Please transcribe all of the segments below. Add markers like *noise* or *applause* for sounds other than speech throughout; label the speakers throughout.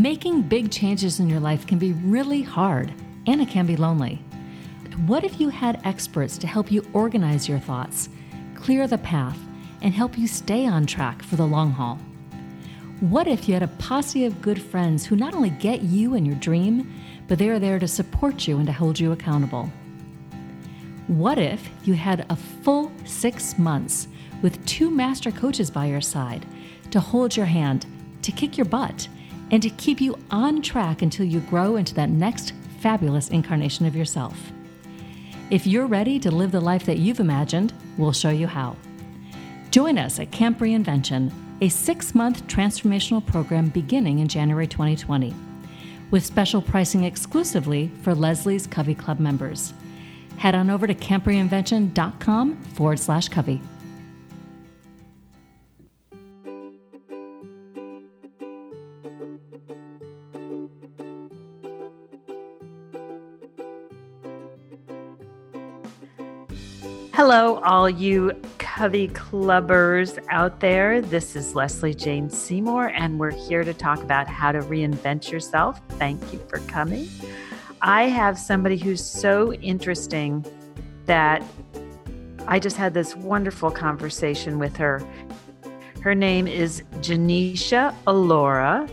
Speaker 1: Making big changes in your life can be really hard and it can be lonely. What if you had experts to help you organize your thoughts, clear the path, and help you stay on track for the long haul? What if you had a posse of good friends who not only get you and your dream, but they are there to support you and to hold you accountable? What if you had a full six months with two master coaches by your side to hold your hand, to kick your butt, and to keep you on track until you grow into that next fabulous incarnation of yourself. If you're ready to live the life that you've imagined, we'll show you how. Join us at Camp Reinvention, a six month transformational program beginning in January 2020, with special pricing exclusively for Lesley's Covey Club members. Head on over to campreinvention.com forward slash Covey.
Speaker 2: Hello, all you Covey Clubbers out there. This is Lesley Jane Seymour, and we're here to talk about how to reinvent yourself. Thank you for coming. I have somebody who's so interesting that I just had this wonderful conversation with her. Her name is Genecia Alluora,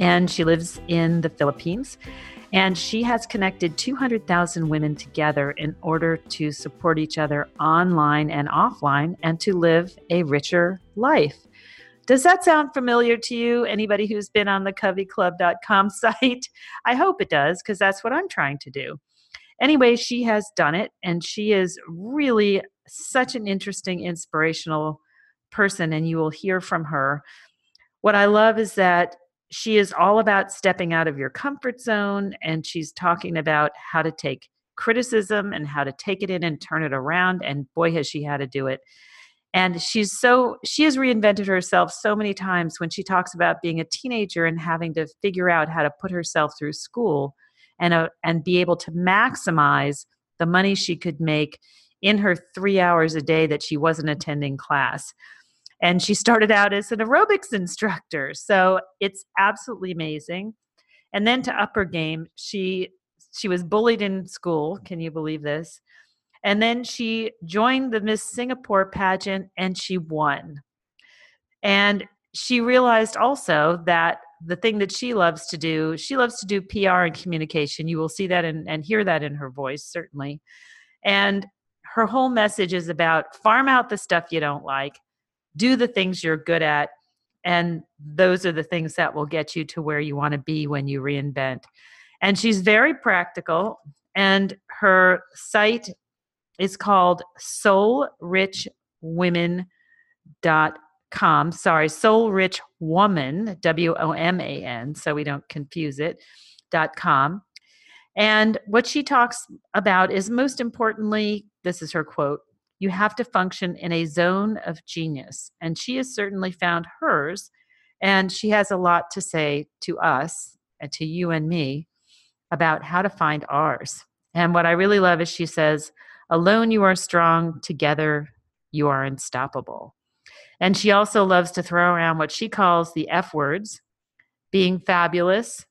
Speaker 2: and she lives in the Philippines. And she has connected 200,000 women together in order to support each other online and offline and to live a richer life. Does that sound familiar to you? Anybody who's been on the coveyclub.com *laughs* site? I hope it does because that's what I'm trying to do. Anyway, she has done it and she is really such an interesting, inspirational person, and you will hear from her. What I love is that she is all about stepping out of your comfort zone and she's talking about how to take criticism and how to take it in and turn it around and boy has she had to do it. And she's so she has reinvented herself so many times when she talks about being a teenager and having to figure out how to put herself through school and uh, and be able to maximize the money she could make in her 3 hours a day that she wasn't attending class and she started out as an aerobics instructor. So it's absolutely amazing. And then to upper game she she was bullied in school. Can you believe this? And then she joined the miss singapore pageant and she won. And she realized also that the thing that she loves to do she loves to do pr and communication. You will see that and, and hear that in her voice certainly. And her whole message is about farm out the stuff you don't like do the things you're good at and those are the things that will get you to where you want to be when you reinvent. And she's very practical and her site is called soulrichwomen.com sorry soulrichwoman w-o-m-a-n so we don't confuse it dot com. And what she talks about is most importantly this is her quote you have to function in a zone of genius. And she has certainly found hers. And she has a lot to say to us and to you and me about how to find ours. And what I really love is she says, Alone you are strong, together you are unstoppable. And she also loves to throw around what she calls the F words being fabulous,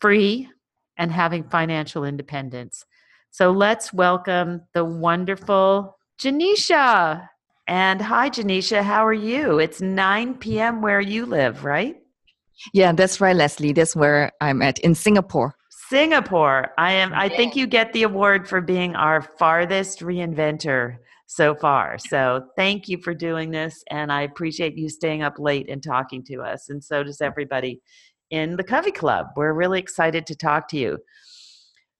Speaker 2: free, and having financial independence. So let's welcome the wonderful Genecia. And hi, Genecia. How are you? It's 9 p.m. where you live, right?
Speaker 3: Yeah, that's right, Lesley. That's where I'm at in Singapore.
Speaker 2: Singapore. I am I think you get the award for being our farthest reinventor so far. So thank you for doing this and I appreciate you staying up late and talking to us and so does everybody in the Covey Club. We're really excited to talk to you.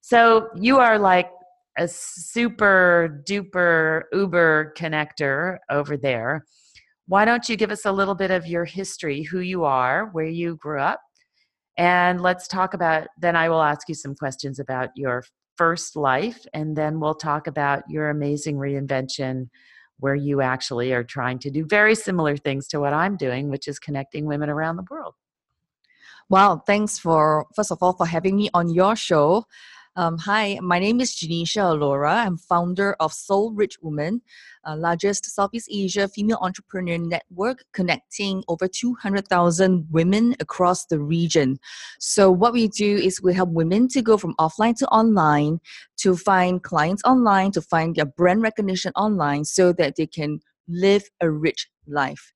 Speaker 2: So you are like a super duper uber connector over there. Why don't you give us a little bit of your history, who you are, where you grew up, and let's talk about then I will ask you some questions about your first life and then we'll talk about your amazing reinvention where you actually are trying to do very similar things to what I'm doing, which is connecting women around the world.
Speaker 3: Well, thanks for first of all for having me on your show. Um, hi, my name is Genecia Alluora. I'm founder of Soul Rich Woman, uh, largest Southeast Asia female entrepreneur network connecting over 200,000 women across the region. So, what we do is we help women to go from offline to online, to find clients online, to find their brand recognition online so that they can live a rich life.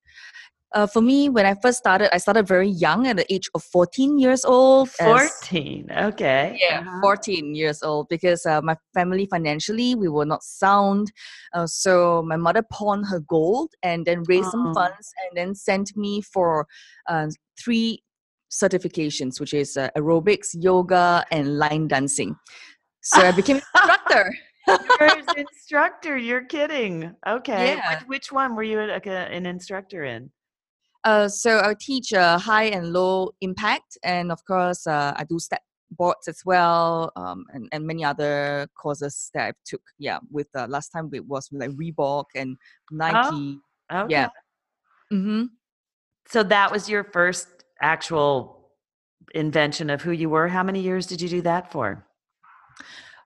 Speaker 3: Uh, for me, when I first started, I started very young at the age of 14 years old.
Speaker 2: as- 14. Okay.
Speaker 3: yeah,
Speaker 2: Uh-huh.
Speaker 3: 14 years old because uh, my family financially we were not sound. Uh, so my mother pawned her gold and then raised
Speaker 2: Oh.
Speaker 3: some funds and then sent me for uh, three certifications, which is uh, aerobics, yoga, and line dancing. So I became an instructor. *laughs*
Speaker 2: You're an instructor. You're kidding. Okay.
Speaker 3: Yeah.
Speaker 2: Which, which one were you an instructor in?
Speaker 3: Uh, so I teach uh, high and low impact, and of course, uh, I do step boards as well, um, and, and many other courses that I took. Yeah, with uh, last time it was like Reebok and Nike.
Speaker 2: Okay.
Speaker 3: Yeah. Mm-hmm.
Speaker 2: So that was your first actual invention of who you were. How many years did you do that for?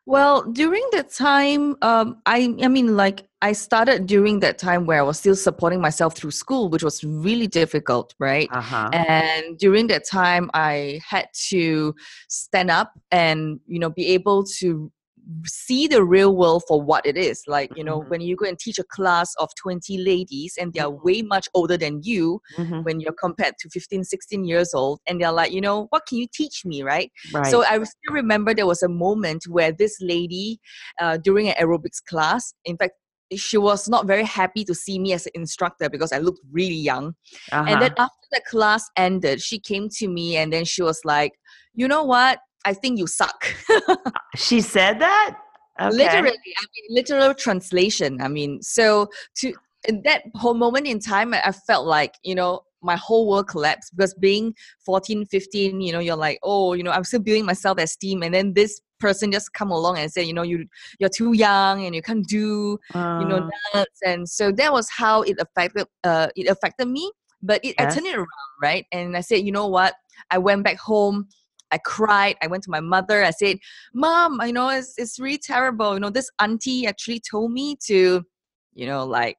Speaker 3: Well, during that time, um, I I mean, like I started during that time where I was still supporting myself through school, which was really difficult, right?
Speaker 2: Uh huh.
Speaker 3: and during that time i had to stand up and you know be able to see the real world for what it is like you know
Speaker 2: Mhm.
Speaker 3: when you go and teach a class of 20 ladies and they're
Speaker 2: Mhm.
Speaker 3: way much older than you
Speaker 2: Mhm.
Speaker 3: when you're compared to 15 16 years old and they're like you know what can you teach me right,
Speaker 2: Right.
Speaker 3: so i still remember there was a moment where this lady uh, during an aerobics class in fact she was not very happy to see me as an instructor because i looked really young
Speaker 2: uh-huh.
Speaker 3: and then after the class ended, she came to me and then she was like, you know what? I think you suck. *laughs*
Speaker 2: she said that. Okay.
Speaker 3: Literally, I mean, literal translation. I mean, so to in that whole moment in time, I felt like, you know, my whole world collapsed because being 14, 15, you know, you're like, oh, you know, I'm still building my self-esteem. And then this person just come along and say, you know, you you're too young and you can't do you know
Speaker 2: Uh,
Speaker 3: nuts and so that was how it affected uh it affected me but it, i turned it around right and i said you know what i went back home i cried i went to my mother i said mom you know it's, it's really terrible you know this auntie actually told me to you know like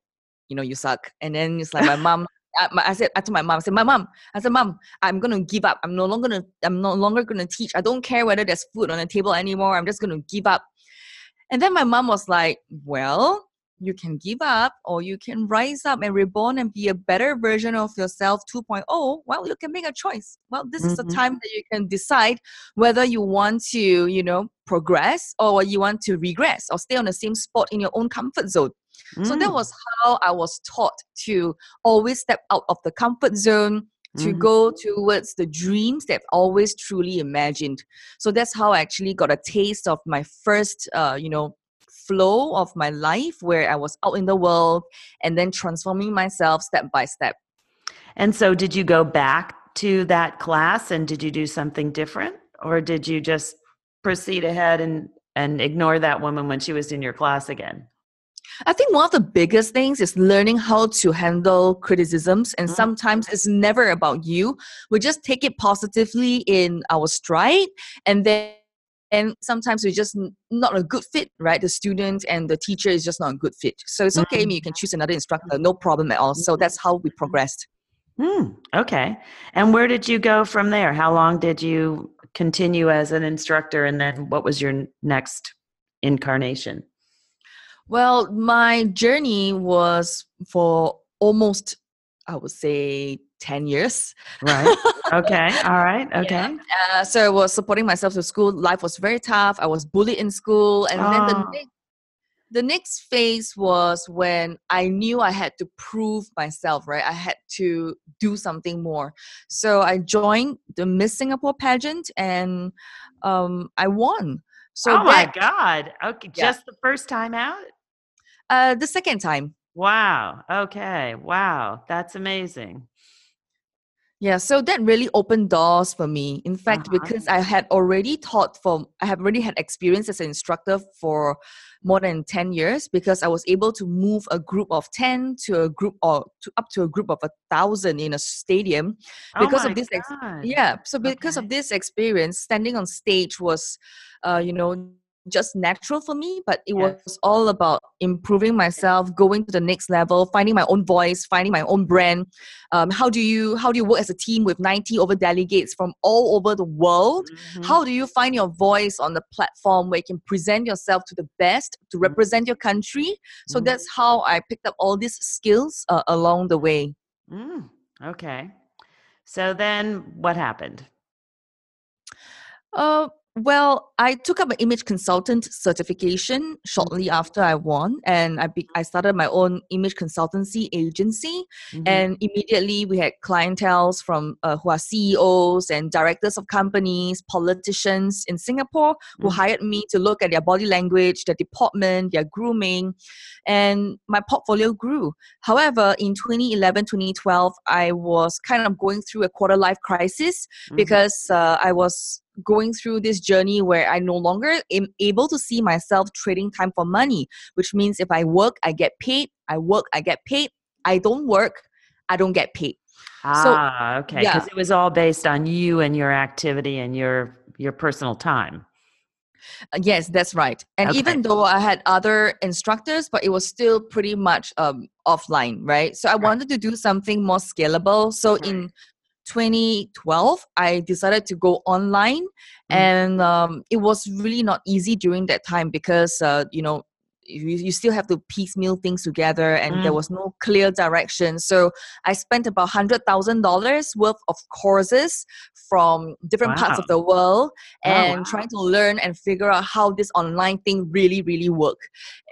Speaker 3: you know you suck. And then it's like my mom I, I said I told my mom I said my mom I said mom I'm gonna give up. I'm no longer gonna I'm no longer gonna teach. I don't care whether there's food on the table anymore. I'm just gonna give up. And then my mom was like, Well, you can give up or you can rise up and reborn and be a better version of yourself 2.0. Well, you can make a choice. Well, this is the
Speaker 2: Mhm.
Speaker 3: time that you can decide whether you want to, you know, progress or you want to regress or stay on the same spot in your own comfort zone. So that
Speaker 2: mm,
Speaker 3: was how I was taught to always step out of the comfort zone to
Speaker 2: Mhm.
Speaker 3: go towards the dreams that I've always truly imagined. So that's how I actually got a taste of my first, uh, you know, flow of my life where I was out in the world and then transforming myself step by step.
Speaker 2: And so, did you go back to that class and did you do something different, or did you just proceed ahead and and ignore that woman when she was in your class again?
Speaker 3: I think one of the biggest things is learning how to handle criticisms, and
Speaker 2: Mhm.
Speaker 3: sometimes it's never about you. We just take it positively in our stride, and then and sometimes we're just not a good fit, right? The student and the teacher is just not a good fit. So it's okay. I mean, you can choose another instructor, no problem at all. So that's how we progressed.
Speaker 2: Hmm. Okay. And where did you go from there? How long did you continue as an instructor, and then what was your next incarnation?
Speaker 3: Well, my journey was for almost, I would say, 10 years.
Speaker 2: Right. *laughs* okay. All right. *laughs* Okay.
Speaker 3: Uh, so I was supporting myself to school. Life was very tough. I was bullied in school. And then the
Speaker 2: Oh.
Speaker 3: next, the next phase was when I knew I had to prove myself, right? I had to do something more. So I joined the Miss Singapore pageant and um, I won. So
Speaker 2: oh my God. Okay.
Speaker 3: Yeah.
Speaker 2: Just the first time out?
Speaker 3: Uh, the second time.
Speaker 2: Wow. Okay. Wow. That's amazing.
Speaker 3: Yeah, so that really opened doors for me. In fact,
Speaker 2: Uh-huh.
Speaker 3: because I had already taught for, I have already had experience as an instructor for more than 10 years because I was able to move a group of 10 to a group or to up to a group of a thousand in a stadium because
Speaker 2: oh
Speaker 3: of this ex- yeah so because
Speaker 2: Okay.
Speaker 3: of this experience standing on stage was uh, you know just natural for me but it
Speaker 2: Yes.
Speaker 3: was all about improving myself going to the next level finding my own voice finding my own brand um, how do you how do you work as a team with 90 over delegates from all over the world
Speaker 2: Mhm.
Speaker 3: how do you find your voice on the platform where you can present yourself to the best to represent your country so
Speaker 2: Mhm.
Speaker 3: that's how i picked up all these skills uh, along the way
Speaker 2: Mm, okay. So then what happened?
Speaker 3: Uh, well, I took up an image consultant certification shortly after I won, and I be- I started my own image consultancy agency.
Speaker 2: Mhm.
Speaker 3: And immediately we had clientels from uh, who are CEOs and directors of companies, politicians in Singapore who
Speaker 2: Mhm.
Speaker 3: hired me to look at their body language, their deportment, their grooming, and my portfolio grew. However, in 2011, 2012, I was kind of going through a quarter life crisis
Speaker 2: Mhm.
Speaker 3: because uh, I was going through this journey where I no longer am able to see myself trading time for money, which means if I work, I get paid. I work, I get paid. I don't work, I don't get paid. so-
Speaker 2: ah, okay.
Speaker 3: yeah.
Speaker 2: Because it was all based on you and your activity and your your personal time.
Speaker 3: Uh, yes, that's right. And
Speaker 2: Okay.
Speaker 3: even though I had other instructors, but it was still pretty much um, offline, right? So I wanted to do something more scalable. So in 2012, I decided to go online,
Speaker 2: Mm.
Speaker 3: and um, it was really not easy during that time because uh, you know you, you still have to piecemeal things together, and there
Speaker 2: Mm.
Speaker 3: was no clear direction. So I spent about hundred thousand dollars worth of courses from different parts of the world,
Speaker 2: Oh,
Speaker 3: and
Speaker 2: wow.
Speaker 3: trying to learn and figure out how this online thing really, really work.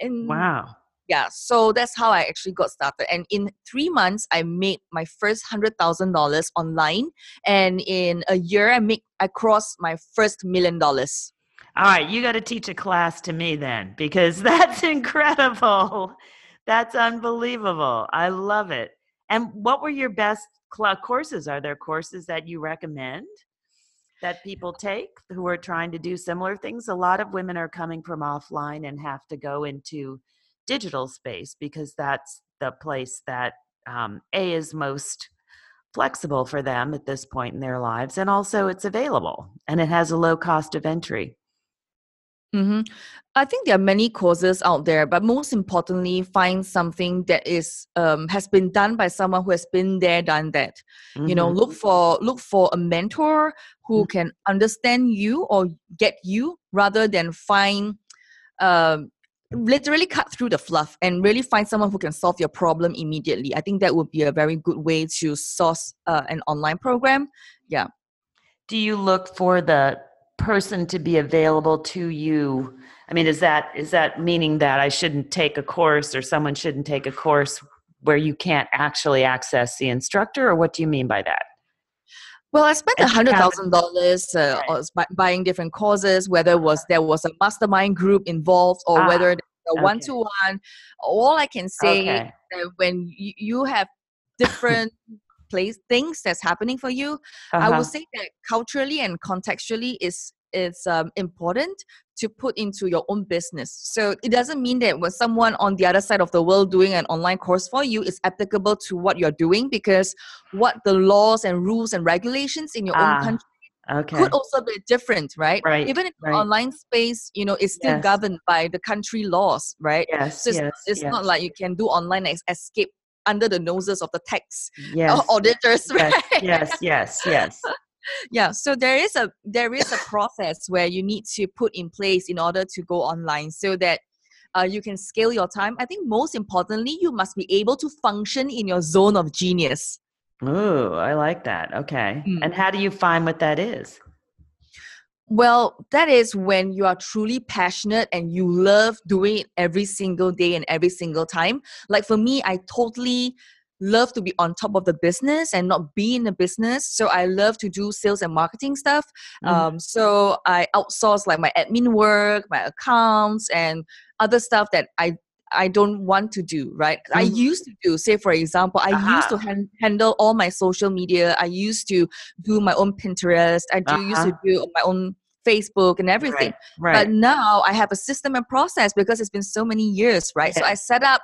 Speaker 3: And
Speaker 2: Wow.
Speaker 3: Yeah so that's how i actually got started and in three months i made my first hundred thousand dollars online and in a year i make i crossed my first million dollars
Speaker 2: All right, you got to teach a class to me then because *laughs* that's incredible. That's unbelievable. I love it. And what were your best courses? Are there courses that you recommend that people take who are trying to do similar things? A lot of women are coming from offline and have to go into digital space because that's the place that um, A is most flexible for them at this point in their lives and also it's available and it has a low cost of entry.
Speaker 3: hmm I think there are many courses out there, but most importantly, find something that is um, has been done by someone who has been there, done that. You know,
Speaker 2: Mhm.
Speaker 3: look for look for a mentor who
Speaker 2: Mhm.
Speaker 3: can understand you or get you, rather than find um, literally cut through the fluff and really find someone who can solve your problem immediately. I think that would be a very good way to source uh, an online program. Yeah.
Speaker 2: do you look for the person to be available to you i mean is that is that meaning that i shouldn't take a course or someone shouldn't take a course where you can't actually access the instructor or what do you mean by that
Speaker 3: Well, I spent a
Speaker 2: And you
Speaker 3: hundred thousand dollars uh,
Speaker 2: Right.
Speaker 3: on buying different courses, whether it was there was a mastermind group involved or
Speaker 2: Ah,
Speaker 3: whether a one to one. All I can say
Speaker 2: okay
Speaker 3: that when you, have different *laughs* place things that's happening for you, I
Speaker 2: Uh-huh.
Speaker 3: would say that culturally and contextually is is um, important to put into your own business. So it doesn't mean that when someone on the other side of the world doing an online course for you is applicable to what you're doing because what the laws and rules and regulations in your
Speaker 2: Ah,
Speaker 3: own country
Speaker 2: okay
Speaker 3: could also be different, right?
Speaker 2: Right,
Speaker 3: Even in the online space, you know, it's still
Speaker 2: Yes.
Speaker 3: governed by the country laws, right?
Speaker 2: yes
Speaker 3: So it's,
Speaker 2: yes
Speaker 3: it's
Speaker 2: yes,
Speaker 3: not like you can do online ex- escape under the noses of the tax
Speaker 2: yes *laughs*
Speaker 3: auditors,
Speaker 2: yes
Speaker 3: right?
Speaker 2: yes yes yes
Speaker 3: yeah so there is a there is a process where you need to put in place in order to go online so that uh, you can scale your time i think most importantly you must be able to function in your zone of genius
Speaker 2: Ooh, I like that. Okay.
Speaker 3: Mm.
Speaker 2: And how do you find what that is?
Speaker 3: well that is when you are truly passionate and you love doing it every single day and every single time like for me i totally love to be on top of the business and not be in the business so i love to do sales and marketing stuff
Speaker 2: Mhm.
Speaker 3: um, so i outsource like my admin work my accounts and other stuff that i I don't want to do, right? I
Speaker 2: Mhm.
Speaker 3: used to do, say, for example, I used to
Speaker 2: Uh-huh.
Speaker 3: han- handle all my social media. I used to do my own Pinterest. I do used to do my own Facebook and everything.
Speaker 2: Right. right.
Speaker 3: But now I have a system and process because it's been so many years, right? So I set up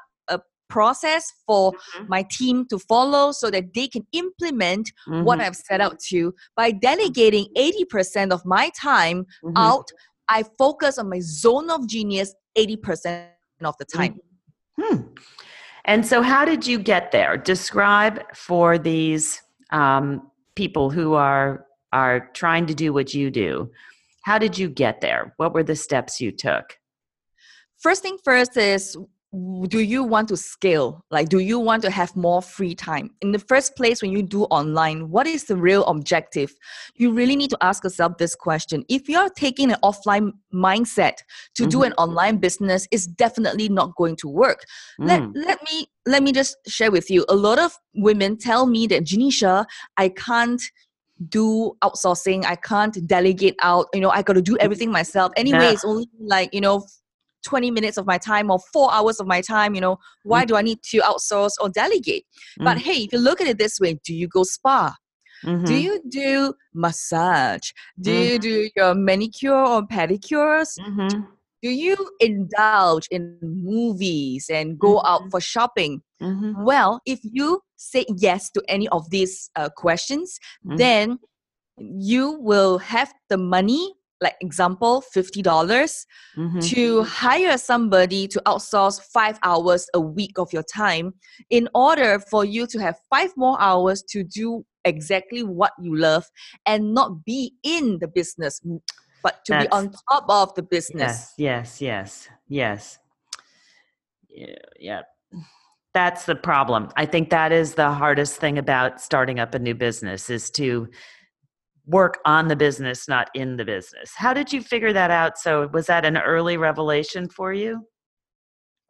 Speaker 3: process for
Speaker 2: Mhm.
Speaker 3: my team to follow so that they can implement what
Speaker 2: Mhm.
Speaker 3: I've set out to. By delegating 80% of my time
Speaker 2: Mhm.
Speaker 3: out, I focus on my zone of genius 80% of the time.
Speaker 2: Hmm. And so, how did you get there? Describe for these um, people who are are trying to do what you do. How did you get there? What were the steps you took?
Speaker 3: First thing first is do you want to scale? Like, do you want to have more free time? In the first place, when you do online, what is the real objective? You really need to ask yourself this question. If you're taking an offline mindset to do
Speaker 2: Mhm.
Speaker 3: an online business, it's definitely not going to work. Let,
Speaker 2: Mm.
Speaker 3: let me let me just share with you. A lot of women tell me that Genecia, I can't do outsourcing. I can't delegate out. You know, I got to do everything myself. *laughs* Anyway,
Speaker 2: Yeah.
Speaker 3: it's only like you know 20 minutes of my time or four hours of my time you know why do i need to outsource or delegate but
Speaker 2: Mm.
Speaker 3: hey if you look at it this way do you go spa do
Speaker 2: Mhm.
Speaker 3: you do massage do
Speaker 2: Mm.
Speaker 3: you do your manicure or pedicures
Speaker 2: Mhm.
Speaker 3: do you indulge in movies and go out
Speaker 2: Mhm.
Speaker 3: for shopping
Speaker 2: Mhm.
Speaker 3: well if you say yes to any of these uh, questions
Speaker 2: Mhm.
Speaker 3: then you will have the money like example $50
Speaker 2: Mhm.
Speaker 3: to hire somebody to outsource five hours a week of your time in order for you to have five more hours to do exactly what you love and not be in the business but to be on top of the business
Speaker 2: Yes, yes, yes, yes. Yeah, yeah. That's the problem. I think that is the hardest thing about starting up a new business is to work on the business, not in the business. How did you figure that out? So was that an early revelation for you?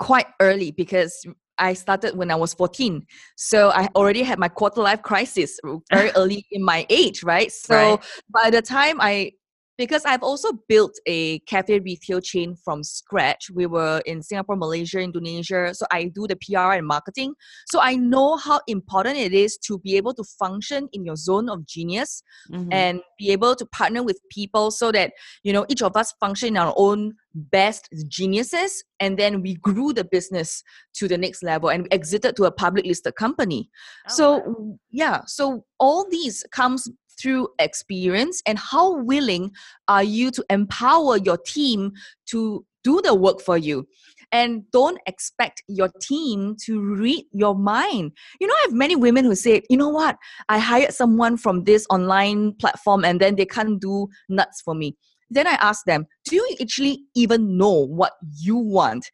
Speaker 3: quite early because I started when I was 14. So I already had my quarter life crisis very *laughs* early in my age, right? So
Speaker 2: Right.
Speaker 3: by the time I because I've also built a cafe retail chain from scratch. We were in Singapore, Malaysia, Indonesia. So I do the PR and marketing. So I know how important it is to be able to function in your zone of genius
Speaker 2: Mhm.
Speaker 3: and be able to partner with people so that you know each of us function in our own best geniuses and then we grew the business to the next level and exited to a public listed company
Speaker 2: Oh,
Speaker 3: so
Speaker 2: wow.
Speaker 3: yeah so all these comes through experience and how willing are you to empower your team to do the work for you and don't expect your team to read your mind you know i have many women who say you know what I hired someone from this online platform and then they can't do nuts for me. Then I asked them, Do you actually even know what you want?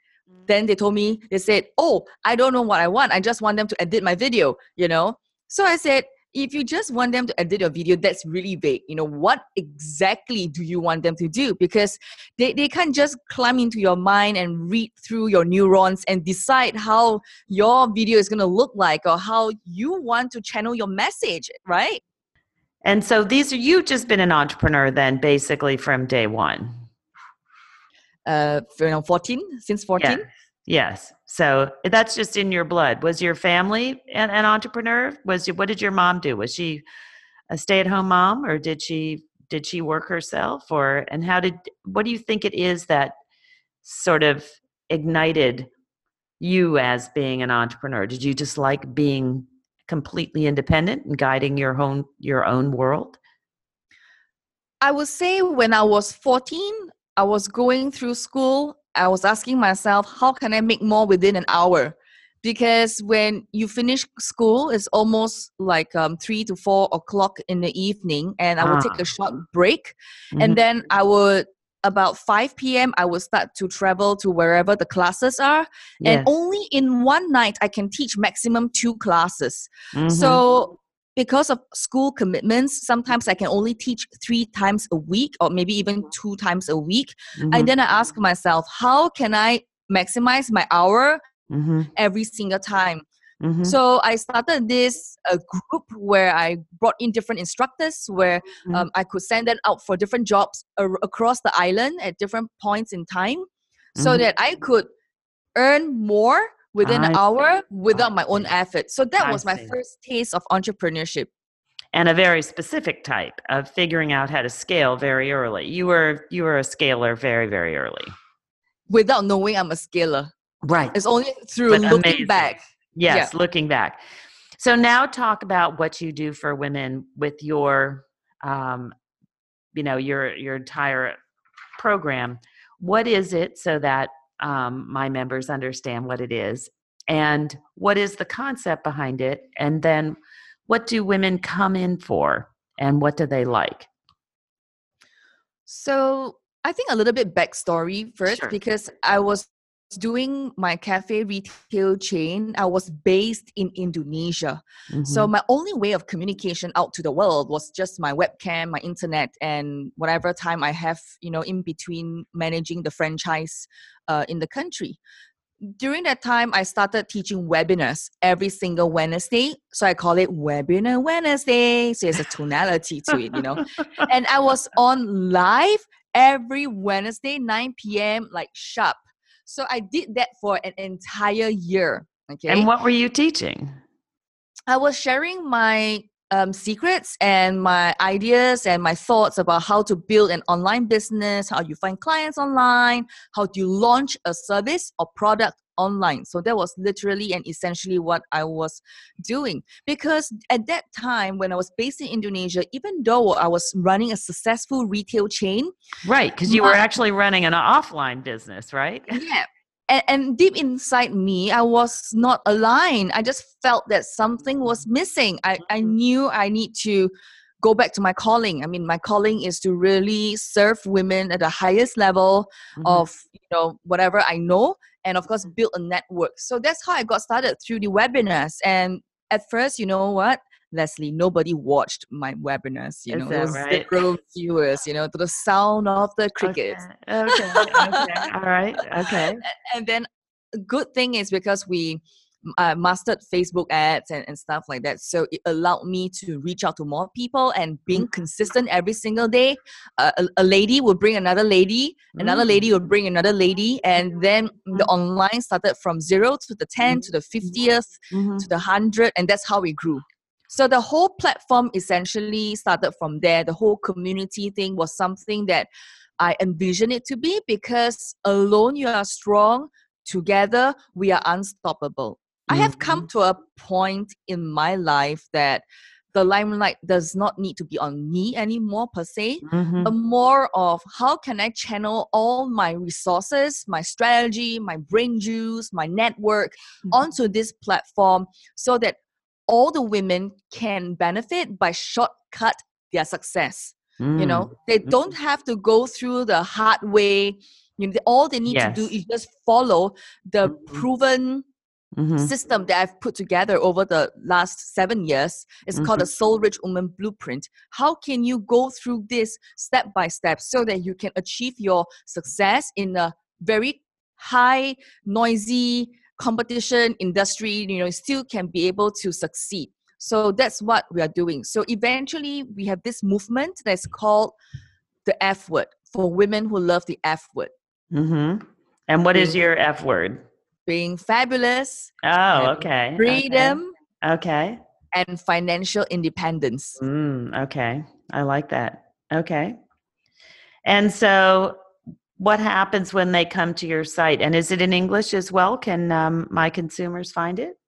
Speaker 3: Then they told me, they said, Oh, I don't know what I want. I just want them to edit my video, you know? So I said, if you just want them to edit your video, that's really vague. You know, what exactly do you want them to do? Because they, they can't just climb into your mind and read through your neurons and decide how your video is going to look like or how you want to channel your message, right?
Speaker 2: And so these are you've just been an entrepreneur then basically from day one.
Speaker 3: Uh, you know, 14, since 14.
Speaker 2: Yeah. Yes. So eh, that's just in your blood. Was your family an, an entrepreneur? Was you, what did your mom do? Was she a stay-at-home mom, or did she did she work herself, or and how did what do you think it is that sort of ignited you as being an entrepreneur? Did you just like being completely independent and guiding your own your own world?
Speaker 3: I would say when I was 14, I was going through school, I was asking myself, how can I make more within an hour? Because when you finish school, it's almost like um, three to four o'clock in the evening, and I would take
Speaker 2: Ah.
Speaker 3: a short break.
Speaker 2: Mhm.
Speaker 3: And then I would, about 5 p.m., I would start to travel to wherever the classes are. And only in one night, I can teach maximum two classes.
Speaker 2: Mhm.
Speaker 3: So, because of school commitments, sometimes I can only teach three times a week or maybe even two times a week.
Speaker 2: Mhm.
Speaker 3: And then I ask myself, how can I maximize my hour
Speaker 2: Mhm.
Speaker 3: every single time?
Speaker 2: Mhm.
Speaker 3: So I started this uh, group where I brought in different instructors where
Speaker 2: Mhm.
Speaker 3: um, I could send them out for different jobs ar- across the island at different points in time so
Speaker 2: Mhm.
Speaker 3: that I could earn more within
Speaker 2: I
Speaker 3: an
Speaker 2: see.
Speaker 3: hour without my own effort. So that
Speaker 2: I
Speaker 3: was my
Speaker 2: see.
Speaker 3: first taste of entrepreneurship.
Speaker 2: and a very specific type of figuring out how to scale very early. You were you were a scaler very very early.
Speaker 3: Without knowing I'm a scaler.
Speaker 2: Right.
Speaker 3: It's only through
Speaker 2: But
Speaker 3: looking
Speaker 2: amazing.
Speaker 3: back.
Speaker 2: Yes, looking back. So now talk about what you do for women with your um you know your your entire program. What is it so that um, my members understand what it is and what is the concept behind it and then what do women come in for and what do they like?
Speaker 3: So I think a little bit backstory first
Speaker 2: Sure.
Speaker 3: because I was doing my cafe retail chain. I was based in Indonesia. So
Speaker 2: Mhm.
Speaker 3: my only way of communication out to the world was just my webcam, my internet, and whatever time I have, you know, in between managing the franchise uh, in the country. During that time, I started teaching webinars every single Wednesday. So I call it Webinar Wednesday. So there's a tonality to it, you know. *laughs* and I was on live every Wednesday, 9 p.m., like sharp. So I did that for an entire year. Okay.
Speaker 2: And what were you teaching?
Speaker 3: I was sharing my um, secrets and my ideas and my thoughts about how to build an online business, how you find clients online, how do you launch a service or product online. So that was literally and essentially what I was doing. Because at that time, when I was based in Indonesia, even though I was running a successful retail chain,
Speaker 2: Right, because you were actually running an offline business, right?
Speaker 3: yeah and, and deep inside me i was not aligned. I just felt that something was missing. I, I knew i need to go back to my calling. I mean my calling is to really serve women at the highest level
Speaker 2: Mhm.
Speaker 3: of you know whatever i know and of course build a network. So that's how i got started through the webinars. And at first you know what lesley nobody watched my webinars you
Speaker 2: Is
Speaker 3: know was
Speaker 2: right?
Speaker 3: zero viewers you know to the sound of the crickets
Speaker 2: Okay. Okay. okay. All right. *laughs* Okay.
Speaker 3: and then good thing is because we uh, mastered Facebook ads and, and stuff like that. So it allowed me to reach out to more people and being consistent every single day. Uh, a, a lady will bring another lady, another
Speaker 2: Mm.
Speaker 3: lady will bring another lady, and then the
Speaker 2: Mm.
Speaker 3: online started from zero to the 10 to the 50th
Speaker 2: Mhm.
Speaker 3: to the 100 and that's how we grew so the whole platform essentially started from there the whole community thing was something that i envisioned it to be because alone you are strong together we are unstoppable i have come to a point in my life that the limelight does not need to be on me anymore per se
Speaker 2: Mhm.
Speaker 3: but more of how can I channel all my resources, my strategy, my brain juice, my network
Speaker 2: Mhm.
Speaker 3: onto this platform so that all the women can benefit by shortcut their success. You know,
Speaker 2: Mm.
Speaker 3: they don't have to go through the hard way. You know, all they need to do is just follow the
Speaker 2: Mhm.
Speaker 3: proven
Speaker 2: Mhm.
Speaker 3: system that I've put together over the last seven years. It's called a Soul Rich Woman Blueprint. How can you go through this step by step so that you can achieve your success in a very high, noisy competition industry? You know, still can be able to succeed. So that's what we are doing. So eventually, we have this movement that's called the F word for women who love the F word,
Speaker 2: Mhm. And what is your F word?
Speaker 3: being fabulous,
Speaker 2: Oh, okay. okay,
Speaker 3: freedom,
Speaker 2: Okay.
Speaker 3: and financial independence.
Speaker 2: Mm, okay. I like that. Okay. And so, what happens when they come to your site? And is it in English as well? Can um, my consumers find it?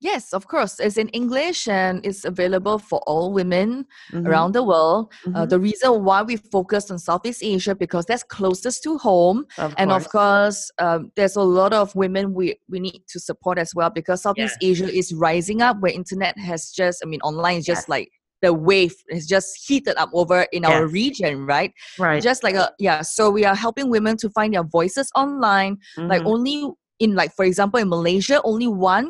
Speaker 3: Yes, of course. It's in English and it's available for all women
Speaker 2: Mhm,
Speaker 3: around the world. Uh,
Speaker 2: mhm.
Speaker 3: the reason why we focus on Southeast Asia because that's closest to home,
Speaker 2: Of
Speaker 3: and of
Speaker 2: course.
Speaker 3: course, um, there's a lot of women we we need to support as well because Southeast Asia is rising up where internet has just, I mean, online is just
Speaker 2: Yes.
Speaker 3: like the wave is just heated up over in our region, right?
Speaker 2: right.
Speaker 3: Just like a yeah. So we are helping women to find their voices online like
Speaker 2: Mhm.
Speaker 3: only in like for example in malaysia only one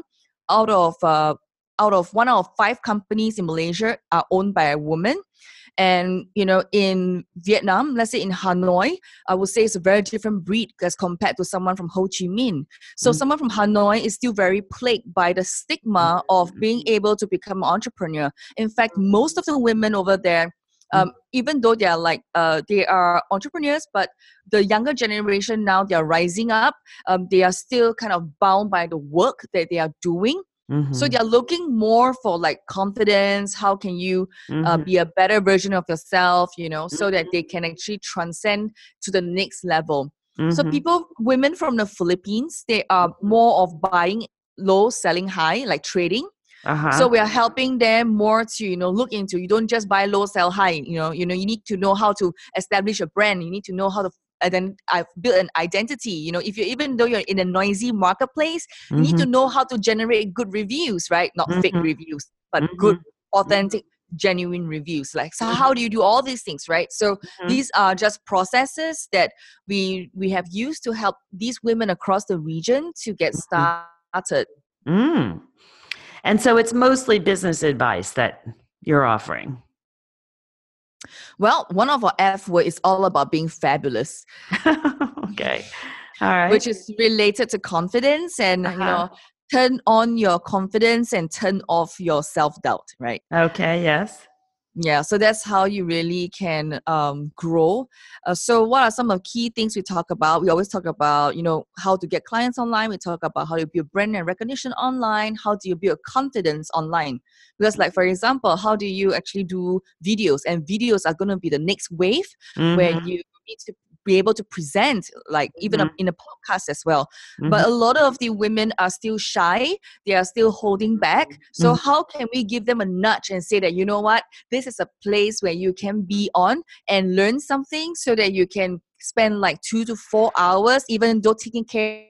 Speaker 3: out of uh, out of one out of five companies in malaysia are owned by a woman and you know in vietnam let's say in hanoi i would say it's a very different breed as compared to someone from ho chi minh. So
Speaker 2: Mhm.
Speaker 3: someone from hanoi is still very plagued by the stigma of being able to become an entrepreneur. In fact most of the women over there um, even though they are like uh, they are entrepreneurs but the younger generation now they are rising up. Um, they are still kind of bound by the work that they are doing
Speaker 2: Mm-hmm.
Speaker 3: so they're looking more for like confidence how can you uh,
Speaker 2: Mhm.
Speaker 3: be a better version of yourself you know so that
Speaker 2: Mhm.
Speaker 3: they can actually transcend to the next level so
Speaker 2: Mhm.
Speaker 3: people women from the philippines they are
Speaker 2: Mhm.
Speaker 3: more of buying low selling high like trading
Speaker 2: uh-huh.
Speaker 3: so we are helping them more to you know look into you don't just buy low sell high you know you know you need to know how to establish a brand you need to know how to and then I've built an identity. You know, if you even though you're in a noisy marketplace, you need to
Speaker 2: Mhm.
Speaker 3: know how to generate good reviews, right? Not fake
Speaker 2: Mhm.
Speaker 3: reviews, but good, authentic, genuine reviews. Like, so how do you do all these things, right? So
Speaker 2: Mhm.
Speaker 3: these are just processes that we we have used to help these women across the region to get started.
Speaker 2: Mm. And so it's mostly business advice that you're offering.
Speaker 3: Well, one of our F word is all about being fabulous, *laughs*
Speaker 2: okay. All right.
Speaker 3: which is related to confidence and you
Speaker 2: Uh-huh.
Speaker 3: know turn on your confidence and turn off your self doubt, right?
Speaker 2: okay, yes.
Speaker 3: Yeah, so that's how you really can um, grow. Uh, so, what are some of the key things we talk about? We always talk about, you know, how to get clients online. We talk about how to build brand and recognition online. How do you build confidence online? Because, like for example, how do you actually do videos? And videos are going to be the next wave where
Speaker 2: Mhm.
Speaker 3: you need to be able to present, like even a,
Speaker 2: Mhm.
Speaker 3: in a podcast as well.
Speaker 2: Mhm.
Speaker 3: But a lot of the women are still shy. They are still holding back. So
Speaker 2: Mhm.
Speaker 3: how can we give them a nudge and say that you know what, this is a place where you can be on and learn something, so that you can spend like two to four hours, even though taking care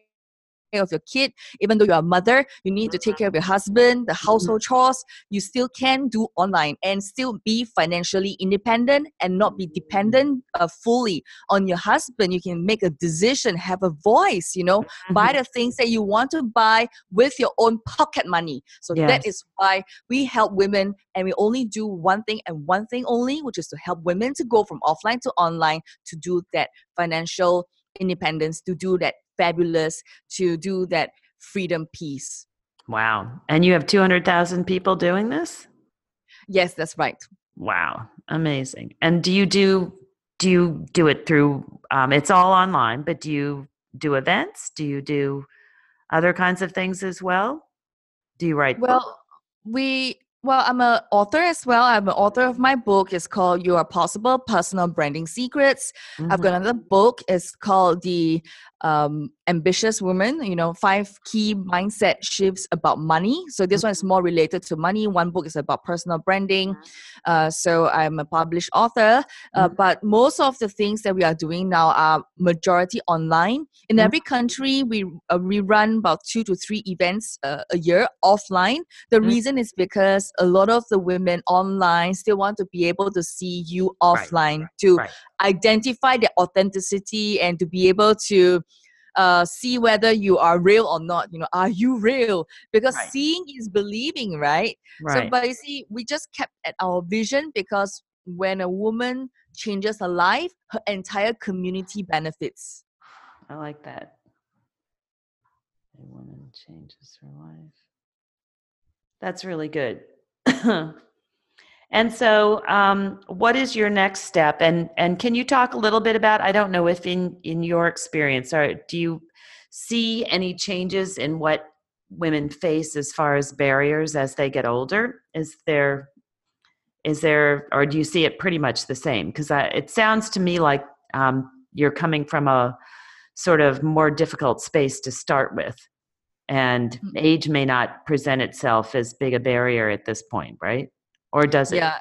Speaker 3: of your kid, even though you're a mother, you need to take care of your husband, the household chores, you still can do online and still be financially independent and not be dependent uh, fully on your husband. You can make a decision, have a voice, you know, buy
Speaker 2: Mhm.
Speaker 3: the things that you want to buy with your own pocket money. So
Speaker 2: Yes.
Speaker 3: that is why we help women and we only do one thing and one thing only, which is to help women to go from offline to online to do that financial independence, to do that fabulous, to do that freedom piece.
Speaker 2: Wow. And you have 200,000 people doing this?
Speaker 3: Yes, that's right.
Speaker 2: Wow. Amazing. And do you do do you do it through um, it's all online, but do you do events? Do you do other kinds of things as well? Do you write books?
Speaker 3: Well, we well, I'm an author as well. I'm an author of my book. It's called You Are Possible Personal Branding Secrets. I've
Speaker 2: Mhm.
Speaker 3: got another book. It's called The um, Ambitious Woman. You know, five key mindset shifts about money. So this one is more related to money. One book is about personal branding. Uh, so I'm a published author. Uh,
Speaker 2: Mhm.
Speaker 3: But most of the things that we are doing now are majority online. In
Speaker 2: Mhm.
Speaker 3: every country, we uh, we run about two to three events uh, a year offline. The
Speaker 2: Mhm.
Speaker 3: reason is because a lot of the women online still want to be able to see you
Speaker 2: Right,
Speaker 3: offline to
Speaker 2: right.
Speaker 3: identify their authenticity and to be able to uh, see whether you are real or not. You know, are you real? Because
Speaker 2: Right.
Speaker 3: seeing is believing, right?
Speaker 2: right?
Speaker 3: So, but you see, we just kept at our vision because when a woman changes her life, her entire community benefits.
Speaker 2: I like that. A woman changes her life. That's really good. *laughs* and so, um, what is your next step? And and can you talk a little bit about? I don't know if in in your experience, or do you see any changes in what women face as far as barriers as they get older? Is there is there, or do you see it pretty much the same? Because it sounds to me like um, you're coming from a sort of more difficult space to start with and
Speaker 3: Mm.
Speaker 2: age may not present itself as big a barrier at this point right or does it
Speaker 3: Yeah.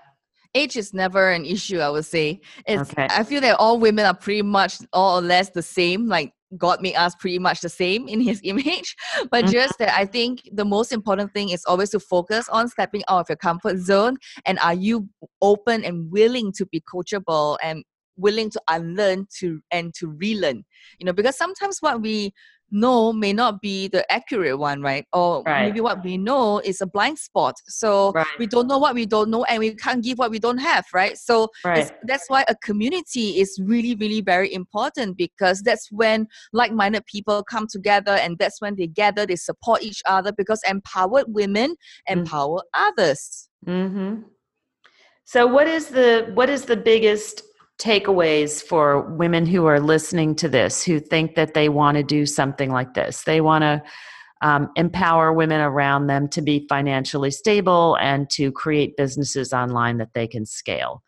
Speaker 3: Age is never an issue, I would say. It's
Speaker 2: Okay.
Speaker 3: I feel that all women are pretty much all or less the same. Like God made us pretty much the same in his *laughs* image. But
Speaker 2: Mhm.
Speaker 3: just that I think the most important thing is always to focus on stepping out of your comfort zone and are you open and willing to be coachable and willing to unlearn to and to relearn. You know, because sometimes what we know may not be the accurate one, right? Or
Speaker 2: Right.
Speaker 3: maybe what we know is a blind spot. So
Speaker 2: Right.
Speaker 3: we don't know what we don't know and we can't give what we don't have, right? So
Speaker 2: right
Speaker 3: that's why a community is really, really very important because that's when like-minded people come together and that's when they gather, they support each other because empowered women
Speaker 2: Mm.
Speaker 3: empower others.
Speaker 2: mm-hmm. So what is the what is the biggest takeaways for women who are listening to this who think that they want to do something like this? They want to um, empower women around them to be financially stable and to create businesses online that they can scale.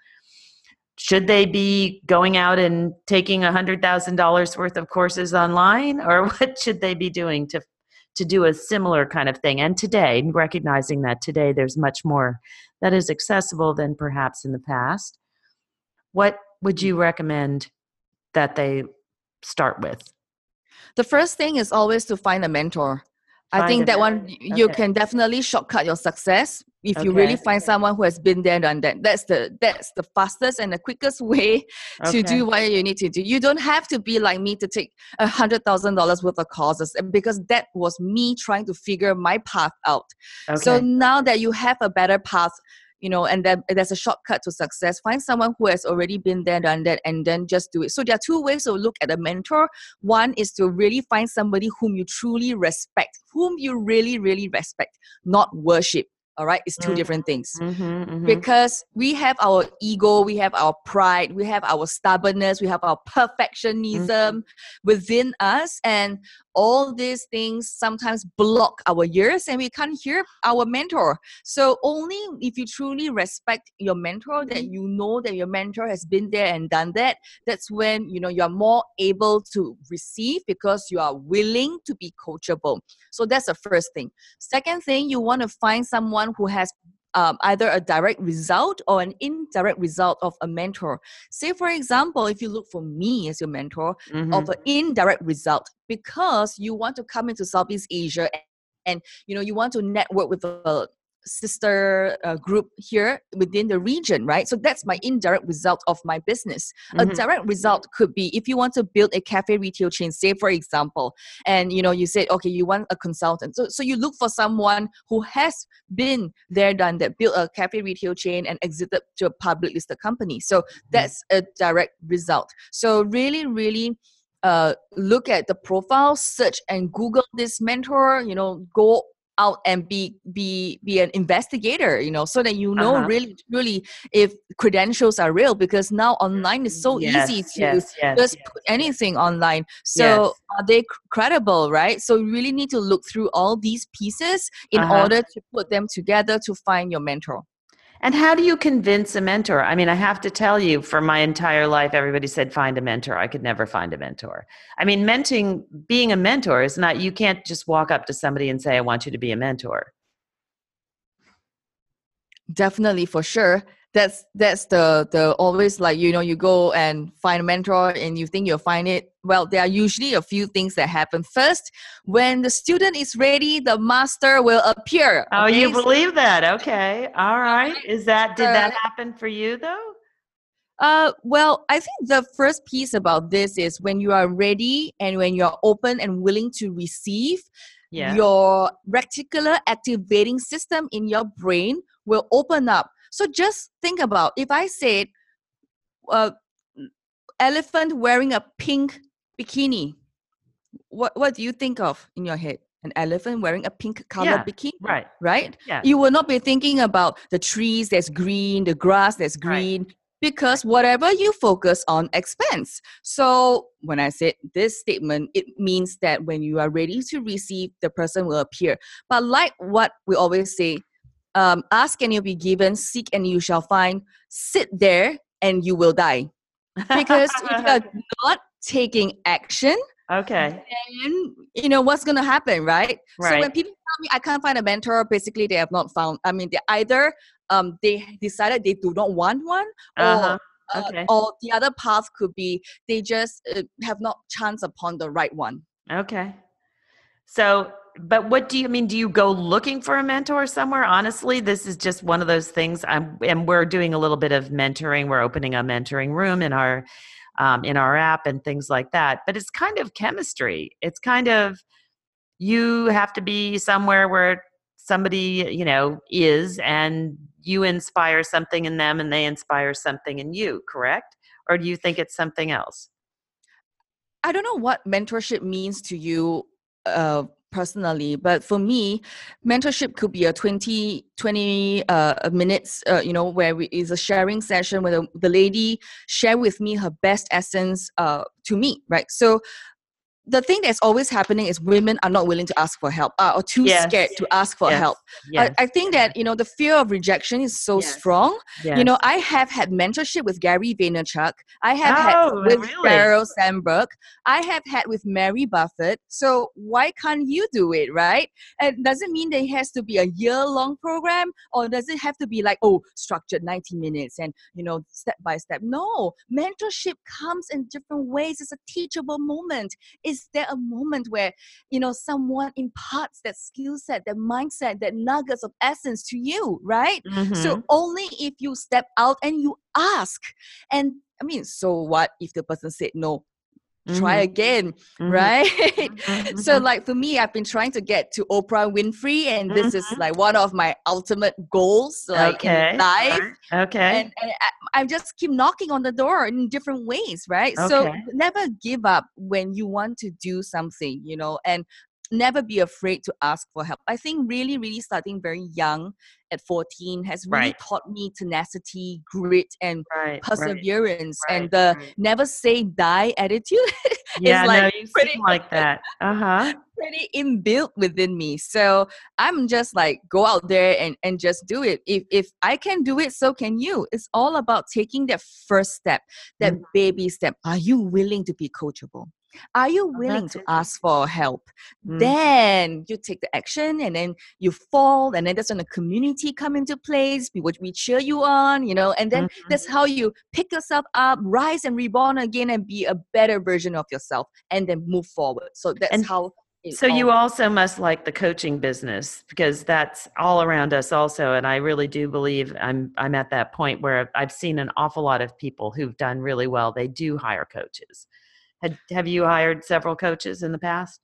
Speaker 2: Should they be going out and taking $100,000 worth of courses online, or *laughs* what should they be doing to to do a similar kind of thing. And today, recognizing that today there's much more that is accessible than perhaps in the past, what would you recommend that they start with?
Speaker 3: The first thing is always to find a mentor. I think that one you can definitely shortcut your success if okay. you really find someone who has been there and done that. That's the that's the fastest and the quickest *laughs* way okay. to do what you need to do. You don't have to be like me to take a hundred thousand dollars worth of courses because that was me trying to figure my path out. Okay. So now that you have a better path, you know, and then there's a shortcut to success. Find someone who has already been there, done that, and then just do it. So there are two ways to look at a mentor. One is to really find somebody whom you truly respect, whom you really, really respect, not worship all right it's 2 mm-hmm. different things mm-hmm, mm-hmm. because we have our ego we have our pride we have our stubbornness we have our perfectionism mm-hmm. within us and all these things sometimes block our ears and we can't hear our mentor so only if you truly respect your mentor that mm-hmm. you know that your mentor has been there and done that that's when you know you're more able to receive because you are willing to be coachable so that's the first thing second thing you want to find someone who has um, either a direct result or an indirect result of a mentor. Say, for example, if you look for me as your mentor, mm-hmm. of an indirect result because you want to come into Southeast Asia and, and you know you want to network with a sister uh, group here within the region, right? So that's my indirect result of my business. Mm-hmm. A direct result could be if you want to build a cafe retail chain, say for example, and you know you said okay, you want a consultant, so so you look for someone who has been there, done that, built a cafe retail chain and exited to a public listed company. So mm-hmm. that's a direct result. So really, really. Uh, look at the profile, search and Google this mentor. You know, go out and be be be an investigator you know so that you know uh-huh. really really if credentials are real because now online is so yes, easy to yes, yes, just put anything online. So are they credible right? So you really need to look through all these pieces in uh-huh. order to put them together to find your mentor
Speaker 2: and how do you convince a mentor? I mean, I have to tell you, for my entire life, everybody said find a mentor. I could never find a mentor. I mean, mentoring, being a mentor is not, you can't just walk up to somebody and say, I want you to be a mentor.
Speaker 3: Definitely, for sure that's that's the the always like you know you go and find a mentor and you think you'll find it. Well there are usually a few things that happen. First when the student is ready the master will appear
Speaker 2: oh you believe that. Okay. All right. Is that did that happen for you though?
Speaker 3: uh, well, I think the first piece about this is when you are ready and when you are open and willing to receive, yeah. your reticular activating system in your brain will open up so just think about if I said, uh, elephant wearing a pink bikini, what what do you think of in your head? An elephant wearing a pink color yeah, bikini,
Speaker 2: right?
Speaker 3: Right. Yeah. You will not be thinking about the trees that's green, the grass that's green. Right. Because whatever you focus on expands. So when I said this statement, it means that when you are ready to receive, the person will appear. But like what we always say, um, ask and you'll be given, seek and you shall find, sit there and you will die. Because if you're *laughs* not taking action,
Speaker 2: okay,
Speaker 3: then you know what's gonna happen, right? right? So when people tell me I can't find a mentor, basically they have not found. I mean, they either um they decided they do not want one, uh-huh. or uh, okay. or the other path could be they just uh, have not chance upon the right one.
Speaker 2: Okay. So but what do you mean? Do you go looking for a mentor somewhere? Honestly, this is just one of those things. I'm, and we're doing a little bit of mentoring. We're opening a mentoring room in our um, in our app and things like that. But it's kind of chemistry. It's kind of you have to be somewhere where somebody you know is, and you inspire something in them, and they inspire something in you. Correct? Or do you think it's something else?
Speaker 3: I don't know what mentorship means to you uh, personally but for me mentorship could be a 20 20 uh, minutes uh, you know where we, is a sharing session where the, the lady share with me her best essence uh, to me right? So the thing that's always happening is women are not willing to ask for help uh, or too
Speaker 2: Yes.
Speaker 3: scared to ask for
Speaker 2: Yes.
Speaker 3: help.
Speaker 2: Yes.
Speaker 3: I, I think that you know the fear of rejection is so strong. You know i have had mentorship with gary vaynerchuk. I have
Speaker 2: Oh,
Speaker 3: had with
Speaker 2: really?
Speaker 3: Sheryl sandberg. I have had with mary buffett. So why can't you do it right? And does it mean there has to be a year long program? Or does it have to be like oh structured 90 minutes and you know step by step? No. Mentorship comes in different ways. It's a teachable moment is there a moment where you know someone imparts that skill set that mindset that nuggets of essence to you right? So
Speaker 2: Mhm.
Speaker 3: only if you step out and you ask. And i mean so what if the person said no try
Speaker 2: Mhm.
Speaker 3: again
Speaker 2: Mhm.
Speaker 3: right *laughs*
Speaker 2: Mhm.
Speaker 3: so like for me i've been trying to get to oprah winfrey and this is
Speaker 2: Mhm.
Speaker 3: like one of my ultimate goals like
Speaker 2: okay.
Speaker 3: in life
Speaker 2: Okay.
Speaker 3: and, and I, I just keep knocking on the door in different ways right so never give up when you want to do something you know and never be afraid to ask for help i think really really starting very young at 14 has really
Speaker 2: Right.
Speaker 3: taught me tenacity grit and
Speaker 2: right.
Speaker 3: perseverance
Speaker 2: right,
Speaker 3: and the never say die attitude *laughs*
Speaker 2: Yeah, no,
Speaker 3: like
Speaker 2: you
Speaker 3: pretty
Speaker 2: like *laughs* that. Uh huh.
Speaker 3: pretty inbuilt within me. So I'm just like go out there and, and just do it. If if I can do it, so can you. It's all about taking that first step, that
Speaker 2: Mhm.
Speaker 3: baby step. Are you willing to be coachable? Are you willing to ask for help?
Speaker 2: Mhm.
Speaker 3: Then you take the action and then you fall, and then that's when the community come into place. We would we cheer you on, you know, and then
Speaker 2: Mhm.
Speaker 3: that's how you pick yourself up, rise and reborn again, and be a better version of yourself, and then move forward. So that's
Speaker 2: And
Speaker 3: how.
Speaker 2: So you also must like the coaching business because that's all around us also and I really do believe I'm I'm at that point where I've seen an awful lot of people who've done really well they do hire coaches. Had, have you hired several coaches in the past?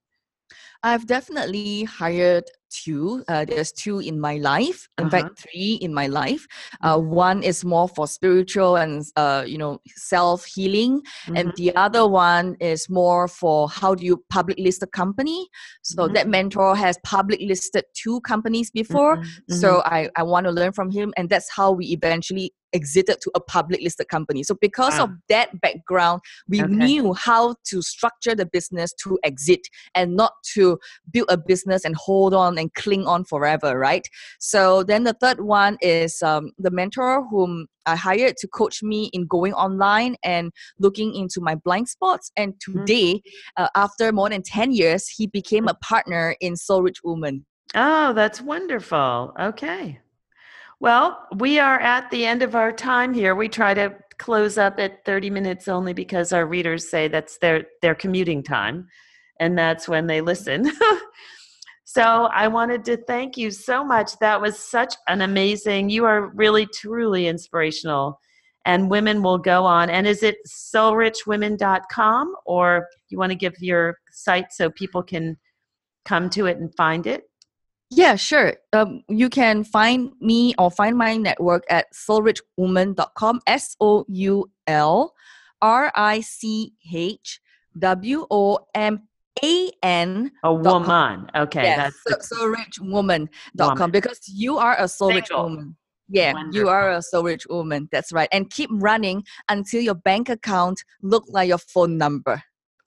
Speaker 3: I've definitely hired two. Uh, there's two in my life. In
Speaker 2: Uh-huh.
Speaker 3: fact, three in my life. Uh, one is more for spiritual and uh, you know self healing, and
Speaker 2: Mhm.
Speaker 3: the other one is more for how do you public list a company. So
Speaker 2: Mhm.
Speaker 3: that mentor has public listed two companies before.
Speaker 2: Mhm,
Speaker 3: So I, I want to learn from him, and that's how we eventually exited to a public listed company. So because
Speaker 2: Wow.
Speaker 3: of that background, we
Speaker 2: Okay.
Speaker 3: knew how to structure the business to exit and not to build a business and hold on and cling on forever, right? So then the third one is um, the mentor whom I hired to coach me in going online and looking into my blind spots. And today, uh, after more than 10 years, he became a partner in Soul Rich Woman.
Speaker 2: Oh, that's wonderful. Okay. Well, we are at the end of our time here. We try to close up at 30 minutes only because our readers say that's their their commuting time and that's when they listen. *laughs* so, I wanted to thank you so much. That was such an amazing. You are really truly inspirational and women will go on and is it soulrichwomen.com or you want to give your site so people can come to it and find it?
Speaker 3: Yeah, sure. Um, you can find me or find my network at soulrichwoman.com. S O U L R I C H W O M A N.
Speaker 2: A woman. Okay,
Speaker 3: Yes,
Speaker 2: that's
Speaker 3: so, soulrichwoman.com
Speaker 2: Woman.
Speaker 3: because you are a soul rich woman. Yeah, you are a soul rich woman. That's right. And keep running until your bank account look like your phone number.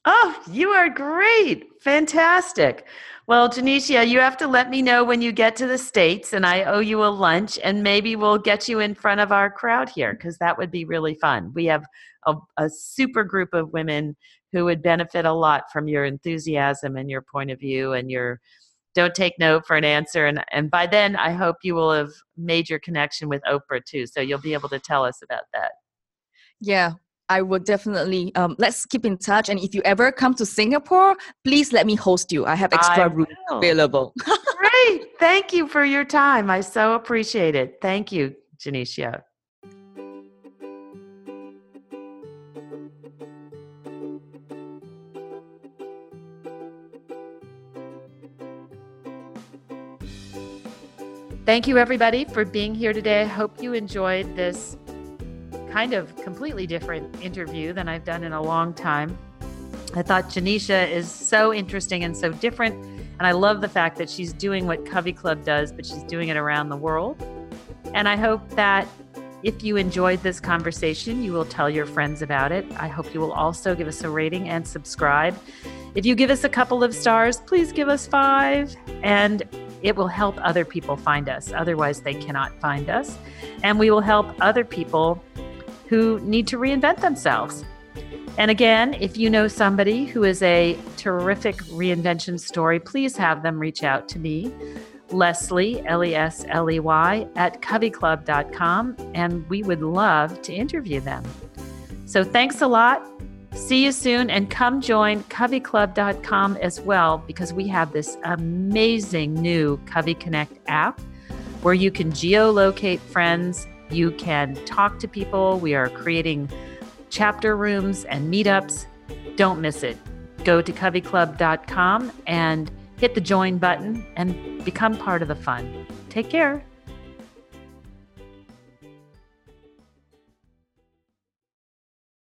Speaker 2: Oh, you are great. Fantastic. Well, Genecia, you have to let me know when you get to the States, and I owe you a lunch, and maybe we'll get you in front of our crowd here because that would be really fun. We have a, a super group of women who would benefit a lot from your enthusiasm and your point of view and your don't take no for an answer. And, and by then, I hope you will have made your connection with Oprah too. So you'll be able to tell us about that.
Speaker 3: Yeah, I would definitely. Um, let's keep in touch. And if you ever come to Singapore, please let me host you. I have extra
Speaker 2: I
Speaker 3: room available. *laughs*
Speaker 2: Great. Thank you for your time. I so appreciate it. Thank you, Genecia. Thank you, everybody, for being here today. I hope you enjoyed this kind of completely different interview than I've done in a long time. I thought Genecia is so interesting and so different And I love the fact that she's doing what Covey Club does, but she's doing it around the world. And I hope that if you enjoyed this conversation, you will tell your friends about it. I hope you will also give us a rating and subscribe. If you give us a couple of stars, please give us five, and it will help other people find us. Otherwise, they cannot find us. And we will help other people who need to reinvent themselves. And again, if you know somebody who is a terrific reinvention story, please have them reach out to me. Lesley, L E S L E Y, at coveyclub.com, and we would love to interview them. So thanks a lot. See you soon, and come join coveyclub.com as well because we have this amazing new Covey Connect app where you can geolocate friends, you can talk to people. We are creating chapter rooms and meetups. Don't miss it. Go to coveyclub.com and hit the join button and become part of the fun. Take care.